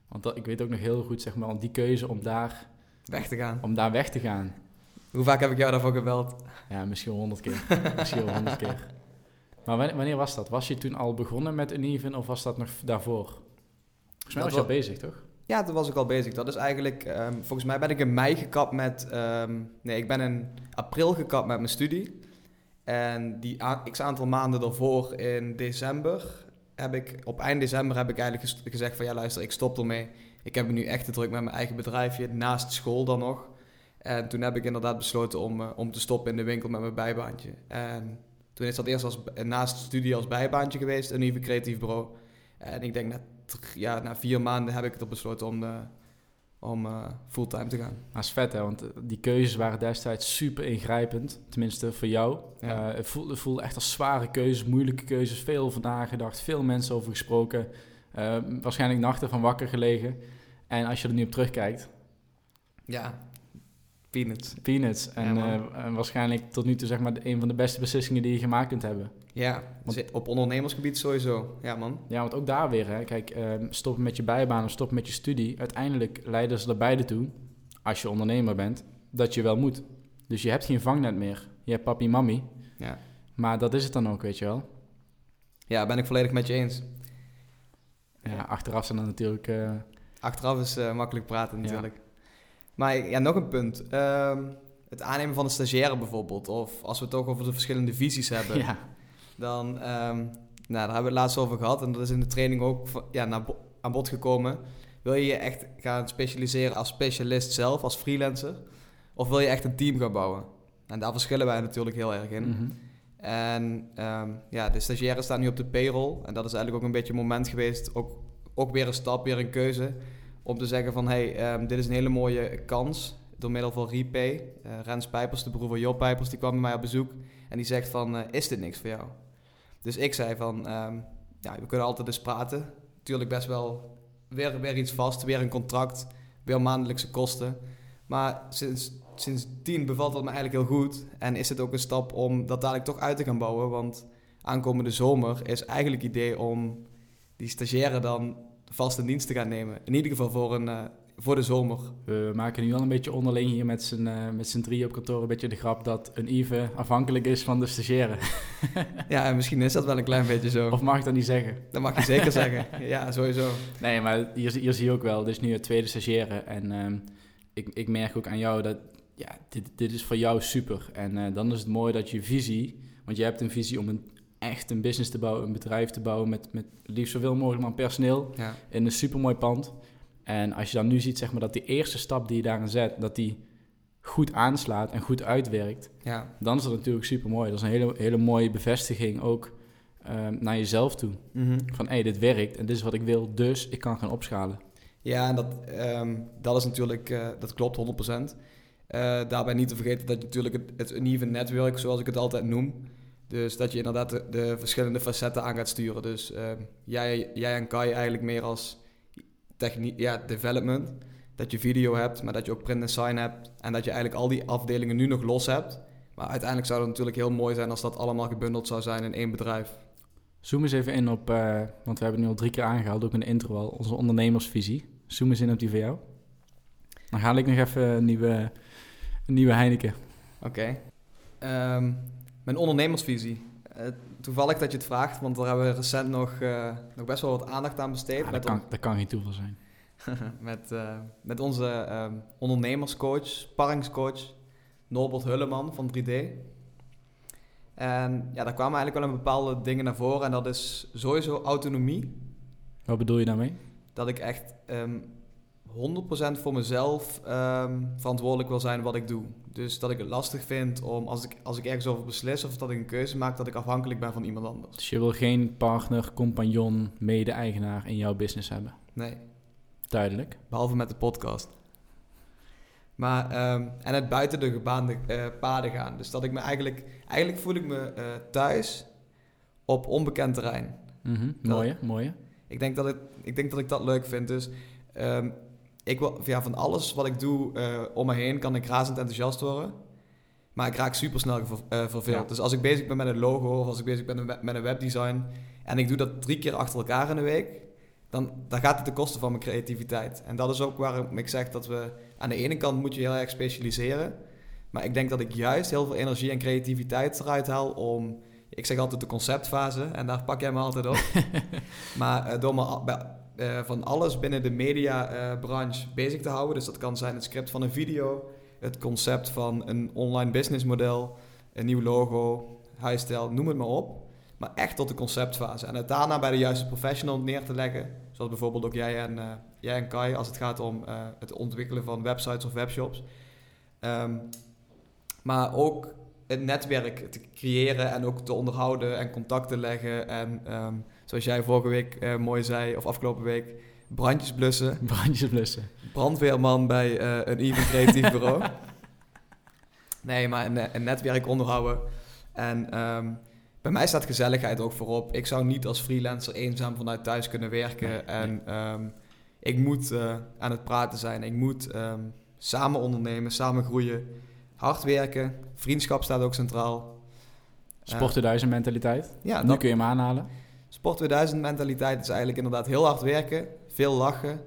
Want dat, ik weet ook nog heel goed, zeg maar, die keuze om daar, Weg te gaan. om daar weg te gaan. Hoe vaak heb ik jou daarvoor gebeld? Ja, misschien honderd keer. misschien honderd keer. Maar wanneer, wanneer was dat? Was je toen al begonnen met Uneven of was dat nog daarvoor? Volgens mij Dat was je al bezig, toch? Ja, toen was ik al bezig. Dat is eigenlijk, ehm, volgens mij ben ik in mei gekapt met, ehm, nee, ik ben in april gekapt met mijn studie. En die x aantal maanden daarvoor, in december, heb ik, op eind december heb ik eigenlijk gezegd van ja luister, ik stop ermee. Ik heb nu echt te druk met mijn eigen bedrijfje, naast school dan nog. En toen heb ik inderdaad besloten om, eh, om te stoppen in de winkel met mijn bijbaantje. En toen is dat eerst als, naast studie als bijbaantje geweest, een nieuwe creatief bureau. En ik denk na, ja, na vier maanden heb ik het besloten om, eh, om eh, fulltime te gaan. Maar is vet, hè? Want eh, die keuzes waren destijds super ingrijpend. Tenminste, voor jou. Ja. Eh, het, voelde, het voelde echt als zware keuzes, moeilijke keuzes. Veel over nagedacht, veel mensen over gesproken. Waarschijnlijk nachten van wakker gelegen. En als je er nu op terugkijkt, Ja, peanuts. peanuts. En, Ja, eh, en waarschijnlijk tot nu toe zeg maar een van de beste beslissingen die je gemaakt kunt hebben. Ja, Want- zi- op ondernemersgebied sowieso. Ja, man. Ja, want ook daar weer, hè. Kijk, ehm, stoppen met je bijbaan of stoppen met je studie. Uiteindelijk leiden ze er beide toe, als je ondernemer bent, dat je wel moet. Dus je hebt geen vangnet meer. Je hebt papi, mami. Ja. Maar dat is het dan ook, weet je wel. ja, ben ik volledig met je eens. Ja, achteraf zijn dan natuurlijk... eh, Achteraf is eh, makkelijk praten Ja. Maar ja, nog een punt. Ehm, het aannemen van een stagiaire bijvoorbeeld. Of als we het ook over de verschillende visies hebben. ja, Dan, ehm, nou, daar hebben we het laatst over gehad. En dat is in de training ook ja, naar bo- aan bod gekomen. Wil je je echt gaan specialiseren als specialist zelf, als freelancer? Of wil je echt een team gaan bouwen? En daar verschillen wij natuurlijk heel erg in. mhm. En ehm, ja, de stagiaires staan nu op de payroll. En dat is eigenlijk ook een beetje een moment geweest, ook, ook weer een stap, weer een keuze. Om te zeggen van, hey, ehm, dit is een hele mooie kans. Door middel van Repay. Eh, Rens Pijpers, de broer van Job Pijpers, die kwam bij mij op bezoek. En die zegt van, eh, is dit niks voor jou? Dus ik zei van, ehm, ja, we kunnen altijd eens praten. Tuurlijk best wel weer, weer iets vast, weer een contract, weer maandelijkse kosten. Maar sinds, sindsdien bevalt dat me eigenlijk heel goed. En is het ook een stap om dat dadelijk toch uit te gaan bouwen. Want aankomende zomer is eigenlijk het idee om die stagiaire dan vast in dienst te gaan nemen. In ieder geval voor, een, eh, voor de zomer. We maken nu al een beetje onderling hier met z'n eh, met z'n drieën op kantoor een beetje de grap dat een Ive afhankelijk is van de stagiaire. Ja, en misschien is dat wel een klein beetje zo. Of mag ik dat niet zeggen? Dat mag je zeker zeggen. Ja, sowieso. Nee, maar hier, hier zie je ook wel, dit is nu het tweede stagiaire. En ehm, ik, ik merk ook aan jou dat, ja, dit, dit is voor jou super. En eh, dan is het mooi dat je visie, want je hebt een visie om een, echt een business te bouwen, een bedrijf te bouwen met, met liefst zoveel mogelijk maar personeel Ja. in een supermooi pand. En als je dan nu ziet, zeg maar, dat die eerste stap die je daarin zet, dat die goed aanslaat en goed uitwerkt, Ja. dan is dat natuurlijk super mooi. Dat is een hele, hele mooie bevestiging ook ehm, naar jezelf toe. Mhm. Van hé, dit werkt en dit is wat ik wil, dus ik kan gaan opschalen. Ja, en dat, ehm, dat is natuurlijk, eh, dat klopt 100%. Eh daarbij niet te vergeten dat je natuurlijk het, het uneven netwerk, zoals ik het altijd noem. Dus dat je inderdaad de, de verschillende facetten aan gaat sturen. Dus ehm, jij, jij en Kai eigenlijk meer als techniek, ja, development. Dat je video hebt, maar dat je ook print en sign hebt. En dat je eigenlijk al die afdelingen nu nog los hebt. Maar uiteindelijk zou het natuurlijk heel mooi zijn als dat allemaal gebundeld zou zijn in één bedrijf. Zoom eens even in op, eh, want we hebben het nu al drie keer aangehaald, ook in de intro al, onze ondernemersvisie. Zoom eens in op die van jou. Dan ga ik nog even een nieuwe, een nieuwe Heineken. Oké. Ehm, mijn ondernemersvisie. Eh, toevallig dat je het vraagt, want daar hebben we recent nog, eh, nog best wel wat aandacht aan besteed. Ja, dat, kan, dat kan geen toeval zijn. met, eh, met onze ehm, ondernemerscoach, sparringscoach, Norbert Hulleman van 3D. En ja, daar kwamen eigenlijk wel een bepaalde dingen naar voren. En dat is sowieso autonomie. Wat bedoel je daarmee? Dat ik echt ehm 100% voor mezelf ehm, verantwoordelijk wil zijn wat ik doe. Dus dat ik het lastig vind om, als ik, als ik ergens over beslis of dat ik een keuze maak, dat ik afhankelijk ben van iemand anders. Dus je wil geen partner, compagnon, mede-eigenaar in jouw business hebben. Nee, Duidelijk. behalve met de podcast. Maar, ehm, en het buiten de gebaande eh, paden gaan. Dus dat ik me eigenlijk, eigenlijk voel ik me eh, thuis op onbekend terrein. Mhm, Dat- Mooie, mooie. Ik denk dat, het, ik denk dat ik dat leuk vind. Dus ehm, ik wil, ja, van alles wat ik doe eh, om me heen kan ik razend enthousiast worden. Maar ik raak super snel verveeld. Ja. Dus als ik bezig ben met een logo of als ik bezig ben met- een webdesign en ik doe dat drie keer achter elkaar in de week, dan, dan gaat het ten koste van mijn creativiteit. En dat is ook waarom ik zeg dat we aan de ene kant moet je heel erg specialiseren. Maar ik denk dat ik juist heel veel energie en creativiteit eruit haal om. Ik zeg altijd de conceptfase en daar pak jij me altijd op. maar eh, door me eh, van alles binnen de mediabranche bezig te houden. Dus dat kan zijn het script van een video, het concept van een online businessmodel, een nieuw logo, huisstijl, noem het maar op. Maar echt tot de conceptfase. En het daarna bij de juiste professional neer te leggen. Zoals bijvoorbeeld ook jij en, eh, jij en Kai als het gaat om eh, het ontwikkelen van websites of webshops. Ehm, maar ook het netwerk te creëren en ook te onderhouden en contact te leggen. En ehm, zoals jij vorige week eh, mooi zei, of afgelopen week, brandjes blussen. Brandjes blussen. Brandweerman bij eh, een even creatief bureau. Nee, maar een, een netwerk onderhouden. En ehm, bij mij staat gezelligheid ook voorop. Ik zou niet als freelancer eenzaam vanuit thuis kunnen werken. Nee, en ehm, ik moet eh, aan het praten zijn. Ik moet ehm, samen ondernemen, samen groeien. Hard werken. Vriendschap staat ook centraal. Sport 2000 mentaliteit. Ja, nu dat, kun je hem aanhalen. Sport 2000 mentaliteit is eigenlijk inderdaad heel hard werken, veel lachen.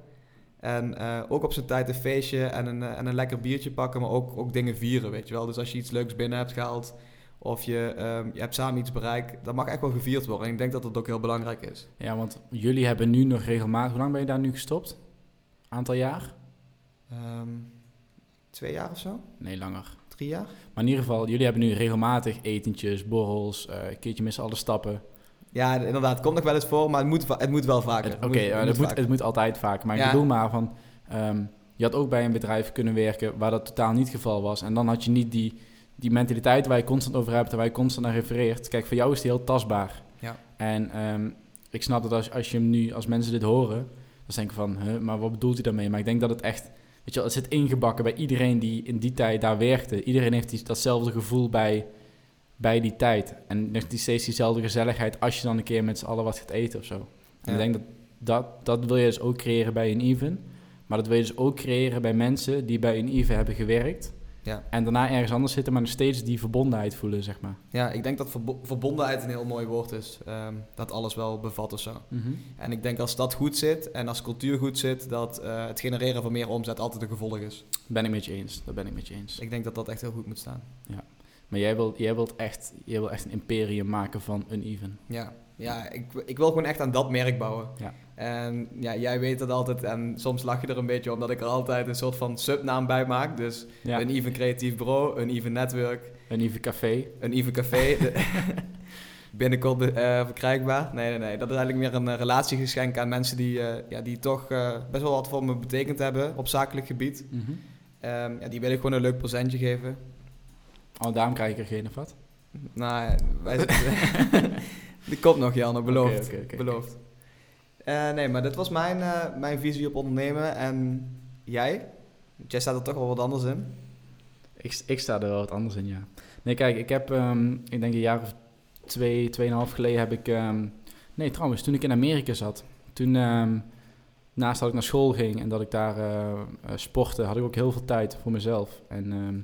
En eh, ook op zijn tijd een feestje en een, eh, en een lekker biertje pakken, maar ook, ook dingen vieren, weet je wel. Dus als je iets leuks binnen hebt gehaald of je, ehm, je hebt samen iets bereikt, dat mag echt wel gevierd worden. En ik denk dat dat ook heel belangrijk is. Ja, want jullie hebben nu nog regelmatig... Hoe lang ben je daar nu gestopt? Aantal jaar? Ehm, twee jaar of zo? Nee, langer. Drie jaar? Maar in ieder geval, jullie hebben nu regelmatig etentjes, borrels, eh, een keertje missen alle stappen. Ja, inderdaad, het komt nog wel eens voor, maar het moet, het moet wel vaker. Het- Het Oké, het het, het moet altijd vaker. Maar ik bedoel maar van... ehm, je had ook bij een bedrijf kunnen werken waar dat totaal niet het geval was. En dan had je niet die, die mentaliteit waar je constant over hebt en waar je constant naar refereert. Kijk, voor jou is die heel tastbaar. Ja. En ehm, ik snap dat als, als je hem nu, als mensen dit horen, dan denken van, huh, maar wat bedoelt hij daarmee? Maar ik denk dat het echt, weet je wel, het zit ingebakken bij iedereen die in die tijd daar werkte. Iedereen heeft die, datzelfde gevoel bij, bij die tijd. En die steeds diezelfde gezelligheid als je dan een keer met z'n allen wat gaat eten of zo. En Ja. ik denk dat, dat dat wil je dus ook creëren bij een even. Maar dat wil je dus ook creëren bij mensen die bij een even hebben gewerkt. Ja. En daarna ergens anders zitten, maar nog steeds die verbondenheid voelen, zeg maar. Ja, ik denk dat verbo- verbondenheid een heel mooi woord is. ehm, dat alles wel bevat of zo. En ik denk als dat goed zit en als cultuur goed zit, dat eh, het genereren van meer omzet altijd een gevolg is. Ben ik met je eens, dat ben ik met je eens. Ik denk dat dat echt heel goed moet staan. Maar jij wilt, jij wilt, echt, jij wilt echt een imperium maken van Uneven. Ja, ja ik, ik wil gewoon echt aan dat merk bouwen. Ja. En ja, jij weet dat altijd en soms lach je er een beetje om dat ik er altijd een soort van subnaam bij maak. Dus Ja, een even creatief bureau, een even netwerk, Uneven Café. een even café. Binnenkort eh, verkrijgbaar. Nee, nee, nee. Dat is eigenlijk meer een eh, relatiegeschenk aan mensen die, eh, ja, die toch best wel wat voor me betekend hebben op zakelijk gebied. Mhm. Ehm, ja, die wil ik gewoon een leuk presentje geven. Oh, daarom krijg ik er geen of wat? Nou, wij Die komt nog, Janne, beloofd. Oké, beloofd. Eh, nee, maar dit was mijn, eh, mijn visie op ondernemen. En jij? Jij staat er toch wel wat anders in. Ik, ik sta er wel wat anders in, ja. Nee, kijk, ik heb, ehm, ik denk een jaar of twee, tweeënhalf geleden heb ik... ehm, nee, trouwens, toen ik in Amerika zat, toen... ehm, naast dat ik naar school ging en dat ik daar eh, sportte, had ik ook heel veel tijd voor mezelf. En ehm,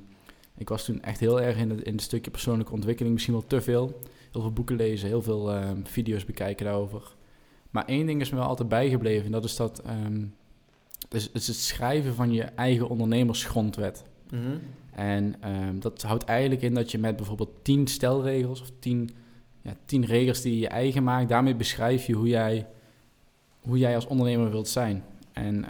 ik was toen echt heel erg in het, in het stukje persoonlijke ontwikkeling, misschien wel te veel. Heel veel boeken lezen, heel veel ehm, video's bekijken daarover. Maar één ding is me wel altijd bijgebleven, en dat is dat... is, is het schrijven van je eigen ondernemersgrondwet. En ehm, dat houdt eigenlijk in dat je met bijvoorbeeld tien stelregels of tien, ja, tien regels die je je eigen maakt, daarmee beschrijf je hoe jij, hoe jij als ondernemer wilt zijn. En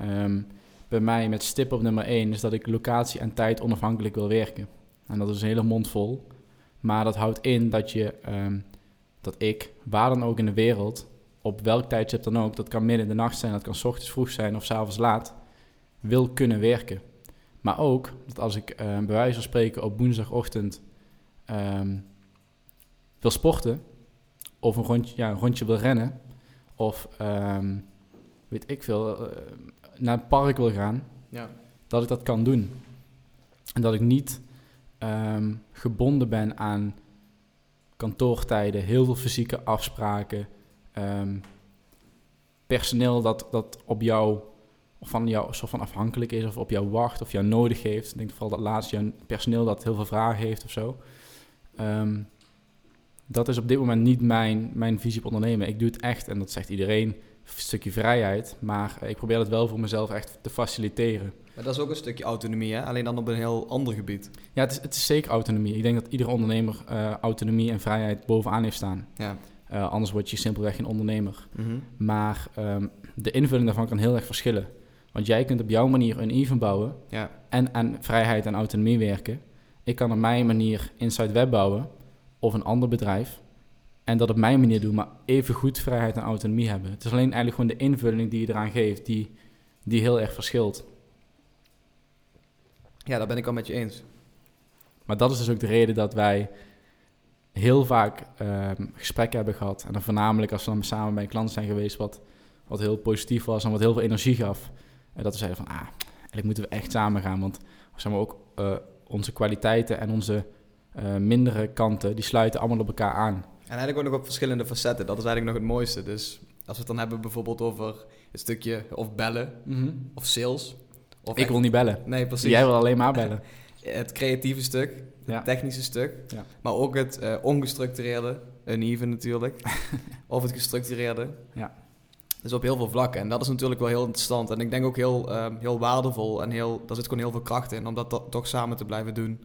bij mij met stip op nummer één is dat ik locatie en tijd onafhankelijk wil werken. En dat is een hele mond vol. Maar dat houdt in dat je, ehm, dat ik, waar dan ook in de wereld, op welk tijdstip dan ook, dat kan midden in de nacht zijn, dat kan 's ochtends vroeg zijn of 's avonds laat, wil kunnen werken. Maar ook dat als ik eh, bij wijze van spreken op woensdagochtend ehm, wil sporten, of een rondje, ja, een rondje wil rennen, of weet ik veel, eh, naar het park wil gaan, Ja. dat ik dat kan doen. En dat ik niet ehm, gebonden ben aan kantoortijden, heel veel fysieke afspraken, ehm, personeel dat, dat op jou of van jou soort van afhankelijk is of op jou wacht of jou nodig heeft. Ik denk vooral dat laatste, jouw personeel dat heel veel vragen heeft of zo. Ehm, dat is op dit moment niet mijn, mijn visie op ondernemen. Ik doe het echt, en dat zegt iedereen, een stukje vrijheid. Maar ik probeer het wel voor mezelf echt te faciliteren. Maar dat is ook een stukje autonomie, hè? alleen dan op een heel ander gebied. Ja, het is, het is zeker autonomie. Ik denk dat iedere ondernemer eh, autonomie en vrijheid bovenaan heeft staan. Ja. Eh, anders word je simpelweg geen ondernemer. Maar ehm, de invulling daarvan kan heel erg verschillen. Want jij kunt op jouw manier een even bouwen Ja. en aan vrijheid en autonomie werken. Ik kan op mijn manier Inside Web bouwen of een ander bedrijf. En dat op mijn manier doen, maar even goed vrijheid en autonomie hebben. Het is alleen eigenlijk gewoon de invulling die je eraan geeft, die, die heel erg verschilt. ja, daar ben ik al met je eens. Maar dat is dus ook de reden dat wij heel vaak ehm, gesprekken hebben gehad. En dan voornamelijk als we dan samen bij een klant zijn geweest, wat, wat heel positief was en wat heel veel energie gaf. En dat we zeiden van, ah, eigenlijk moeten we echt samen gaan. Want zeg maar, ook eh, onze kwaliteiten en onze eh, mindere kanten, die sluiten allemaal op elkaar aan. En eigenlijk ook nog op verschillende facetten. Dat is eigenlijk nog het mooiste. Dus als we het dan hebben bijvoorbeeld over het stukje of bellen of sales. Of Ik echt- wil niet bellen. Nee, precies. Jij wil alleen maar bellen. Het creatieve stuk, het Ja. technische stuk. Ja. Maar ook het eh, ongestructureerde, uneven natuurlijk. of het gestructureerde. Ja. Dus op heel veel vlakken. En dat is natuurlijk wel heel interessant. En ik denk ook heel, ehm, heel waardevol. En heel, daar zit gewoon heel veel kracht in om dat to- toch samen te blijven doen.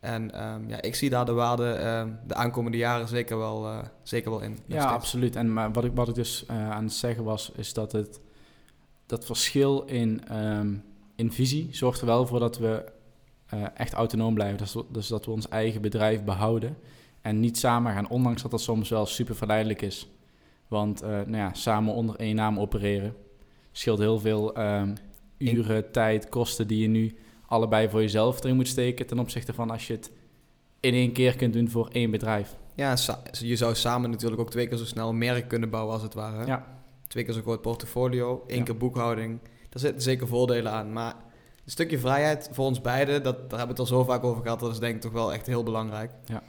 En ehm, ja, ik zie daar de waarde ehm, de aankomende jaren zeker wel, eh, zeker wel in. Ja, steeds. absoluut. En maar wat ik, wat ik dus eh, aan het zeggen was, is dat het dat verschil in, ehm, in visie zorgt er wel voor dat we eh, echt autonoom blijven. Dus, dus dat we ons eigen bedrijf behouden en niet samen gaan, ondanks dat dat soms wel super verleidelijk is. Want nou ja, samen onder één naam opereren scheelt heel veel uren, tijd, kosten die je nu allebei voor jezelf erin moet steken ten opzichte van als je het in één keer kunt doen voor één bedrijf. Ja, je zou samen natuurlijk ook twee keer zo snel een merk kunnen bouwen als het ware. Ja. Twee keer zo groot portfolio, één Ja. keer boekhouding. Daar zitten zeker voordelen aan. Maar een stukje vrijheid voor ons beiden, dat, daar hebben we het al zo vaak over gehad. Dat is denk ik toch wel echt heel belangrijk. Ja.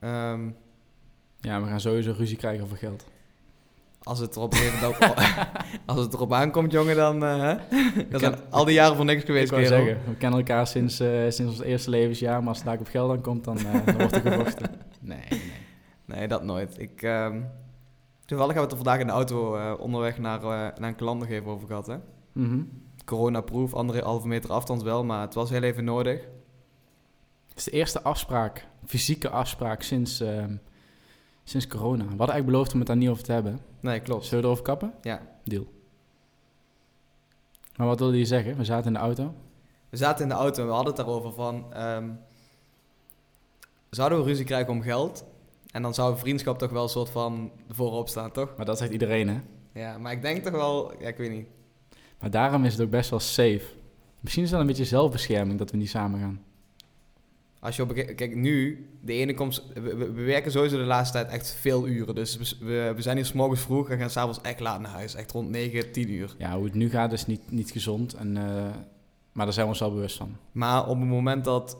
Ehm, Ja, we gaan sowieso ruzie krijgen over geld. Als het erop, als het erop aankomt, jongen, dan uh, hè? dat zijn al die jaren voor niks geweest. Ik zeggen, we kennen elkaar sinds, uh, sinds ons eerste levensjaar, maar als het daar op geld aan komt, dan, uh, dan wordt er gevochten. Nee, nee. Nee, dat nooit. Ik, uh, toevallig hebben we het er vandaag in de auto onderweg naar, naar een klant nog even over gehad. Hè? Mm -hmm. Corona-proof, anderhalve meter afstand wel, maar het was heel even nodig. Het is de eerste afspraak, fysieke afspraak sinds, ehm, sinds corona. We hadden eigenlijk beloofd om het daar niet over te hebben. Nee, klopt. Zullen we erover kappen? Ja. Deal. Maar wat wilde je zeggen? We zaten in de auto. We zaten in de auto en we hadden het daarover van... Um, zouden we ruzie krijgen om geld? En dan zou vriendschap toch wel een soort van voorop staan, toch? Maar dat zegt iedereen, hè? Ja, maar ik denk toch wel... Ja, ik weet niet. Maar daarom is het ook best wel safe. Misschien is wel een beetje zelfbescherming dat we niet samen gaan. Als je op kijk, nu, de ene komt, we, we, werken sowieso de laatste tijd echt veel uren. Dus we, we zijn hier s morgens vroeg en gaan s'avonds echt laat naar huis. Echt rond 9, 10 uur. Ja, hoe het nu gaat is niet, niet gezond. En, uh, maar daar zijn we ons wel bewust van. Maar op het moment dat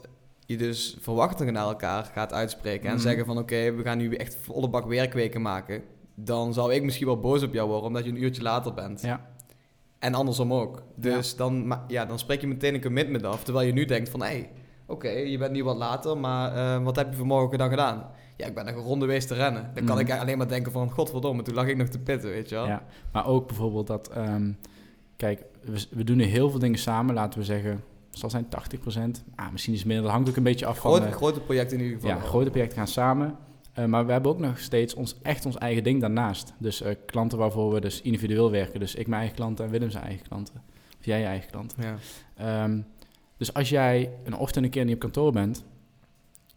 je dus verwachtingen naar elkaar gaat uitspreken... en mhm. zeggen van oké, we gaan nu echt volle bak werkweken maken... dan zou ik misschien wel boos op jou worden omdat je een uurtje later bent. Ja. En andersom ook. Dus Dan, ja, dan spreek je meteen een commitment af. Terwijl je nu denkt van hé... Hey, Oké, je bent nu wat later, maar uh, wat heb je vanmorgen dan gedaan? Ja, ik ben nog een ronde geweest te rennen. Dan kan mm. ik alleen maar denken van, godverdomme, toen lag ik nog te pitten, weet je wel. Ja, maar ook bijvoorbeeld dat, um, kijk, we, we, doen nu heel veel dingen samen, laten we zeggen, zal zijn 80%. Ah, misschien is minder, dat hangt ook een beetje af grote, van... Uh, grote projecten in ieder geval. Ja, grote projecten gaan samen. Uh, maar we hebben ook nog steeds ons, echt ons eigen ding daarnaast. Dus uh, klanten waarvoor we dus individueel werken. Dus ik mijn eigen klanten en Willem zijn eigen klanten. Of jij je eigen klanten. Ja. Um, dus als jij een ochtend een keer niet op kantoor bent,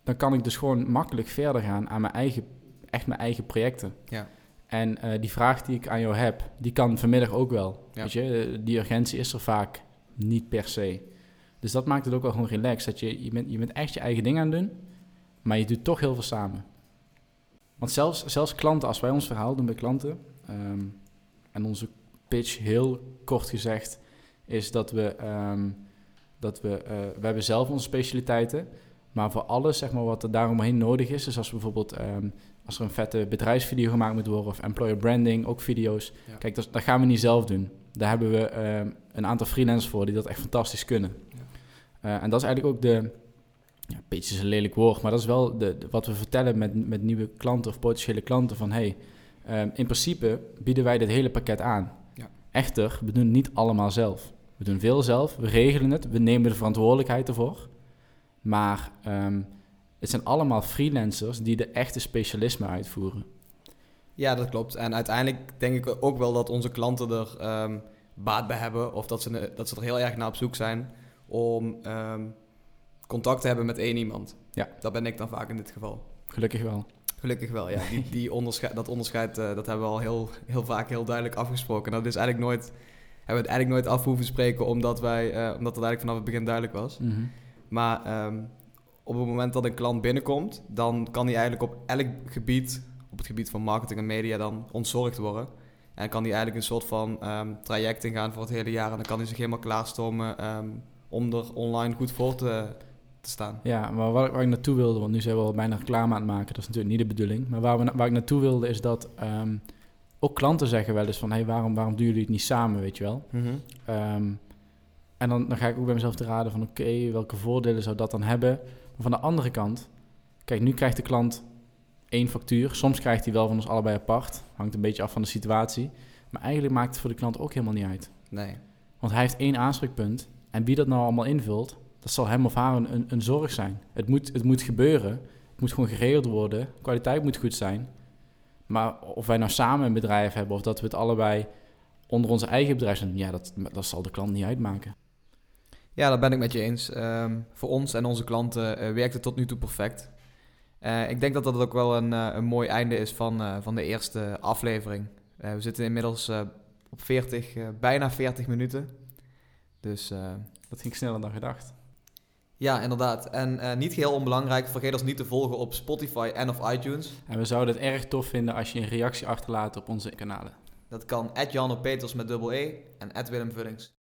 dan kan ik dus gewoon makkelijk verder gaan aan mijn eigen, echt mijn eigen projecten. Ja. En uh, die vraag die ik aan jou heb, die kan vanmiddag ook wel. Ja. Weet je, die urgentie is er vaak niet per se. Dus dat maakt het ook wel gewoon relaxed. Dat je, je, bent, je bent echt je eigen ding aan het doen, maar je doet toch heel veel samen. Want zelfs, zelfs klanten, als wij ons verhaal doen bij klanten, um, en onze pitch heel kort gezegd, is dat we um, dat we, uh, we hebben zelf onze specialiteiten, maar voor alles zeg maar, wat er daaromheen nodig is, dus als bijvoorbeeld um, als er een vette bedrijfsvideo gemaakt moet worden of employer branding, ook video's, kijk, dat, dat, gaan we niet zelf doen. Daar hebben we um, een aantal freelancers voor die dat echt fantastisch kunnen. Ja. Uh, en dat is eigenlijk ook de, ja, pitch is een lelijk woord, maar dat is wel de, de, wat we vertellen met, met nieuwe klanten of potentiële klanten van hey, um, in principe bieden wij dit hele pakket aan. Ja. Echter, we doen het niet allemaal zelf. We doen veel zelf, we regelen het, we nemen de verantwoordelijkheid ervoor. Maar um, het zijn allemaal freelancers die de echte specialisme uitvoeren. Ja, dat klopt. En uiteindelijk denk ik ook wel dat onze klanten er um, baat bij hebben. Of dat ze, dat ze er heel erg naar op zoek zijn om um, contact te hebben met één iemand. Ja. Dat ben ik dan vaak in dit geval. Gelukkig wel. Gelukkig wel, ja. Die, die onderscheid, dat onderscheid uh, dat hebben we al heel, heel vaak heel duidelijk afgesproken. Dat is eigenlijk nooit hebben we het eigenlijk nooit af hoeven spreken, omdat, wij, uh, omdat het eigenlijk vanaf het begin duidelijk was. Mm -hmm. Maar um, op het moment dat een klant binnenkomt, dan kan hij eigenlijk op elk gebied, op het gebied van marketing en media, dan ontzorgd worden. En kan hij eigenlijk een soort van um, traject ingaan voor het hele jaar. En dan kan hij zich helemaal klaarstomen um, om er online goed voor te, te staan. Ja, maar waar, waar, ik naartoe wilde, want nu zijn we al bijna reclame aan het maken, dat is natuurlijk niet de bedoeling. Maar waar, we, waar ik naartoe wilde is dat um, ook klanten zeggen wel eens van... hé, hey, waarom, waarom doen jullie het niet samen, weet je wel? Mm -hmm. um, en dan, dan ga ik ook bij mezelf te raden van... oké, okay, welke voordelen zou dat dan hebben? Maar van de andere kant... kijk, nu krijgt de klant één factuur. Soms krijgt hij wel van ons allebei apart. Hangt een beetje af van de situatie. Maar eigenlijk maakt het voor de klant ook helemaal niet uit. Nee. Want hij heeft één aanspreekpunt. En wie dat nou allemaal invult... dat zal hem of haar een, een, een zorg zijn. Het moet, het moet gebeuren. Het moet gewoon geregeld worden. kwaliteit moet goed zijn... Maar of wij nou samen een bedrijf hebben of dat we het allebei onder onze eigen bedrijf zijn, ja, dat, dat zal de klant niet uitmaken. Ja, dat ben ik met je eens. Um, voor ons en onze klanten uh, werkt het tot nu toe perfect. Uh, ik denk dat dat ook wel een, uh, een mooi einde is van, van de eerste aflevering. we zitten inmiddels op 40, bijna 40 minuten. Dus dat ging sneller dan gedacht. Ja, inderdaad. En uh, niet heel onbelangrijk, vergeet ons niet te volgen op Spotify en of iTunes. En we zouden het erg tof vinden als je een reactie achterlaat op onze kanalen. Dat kan Peters met dubbel E en Willem Vullings.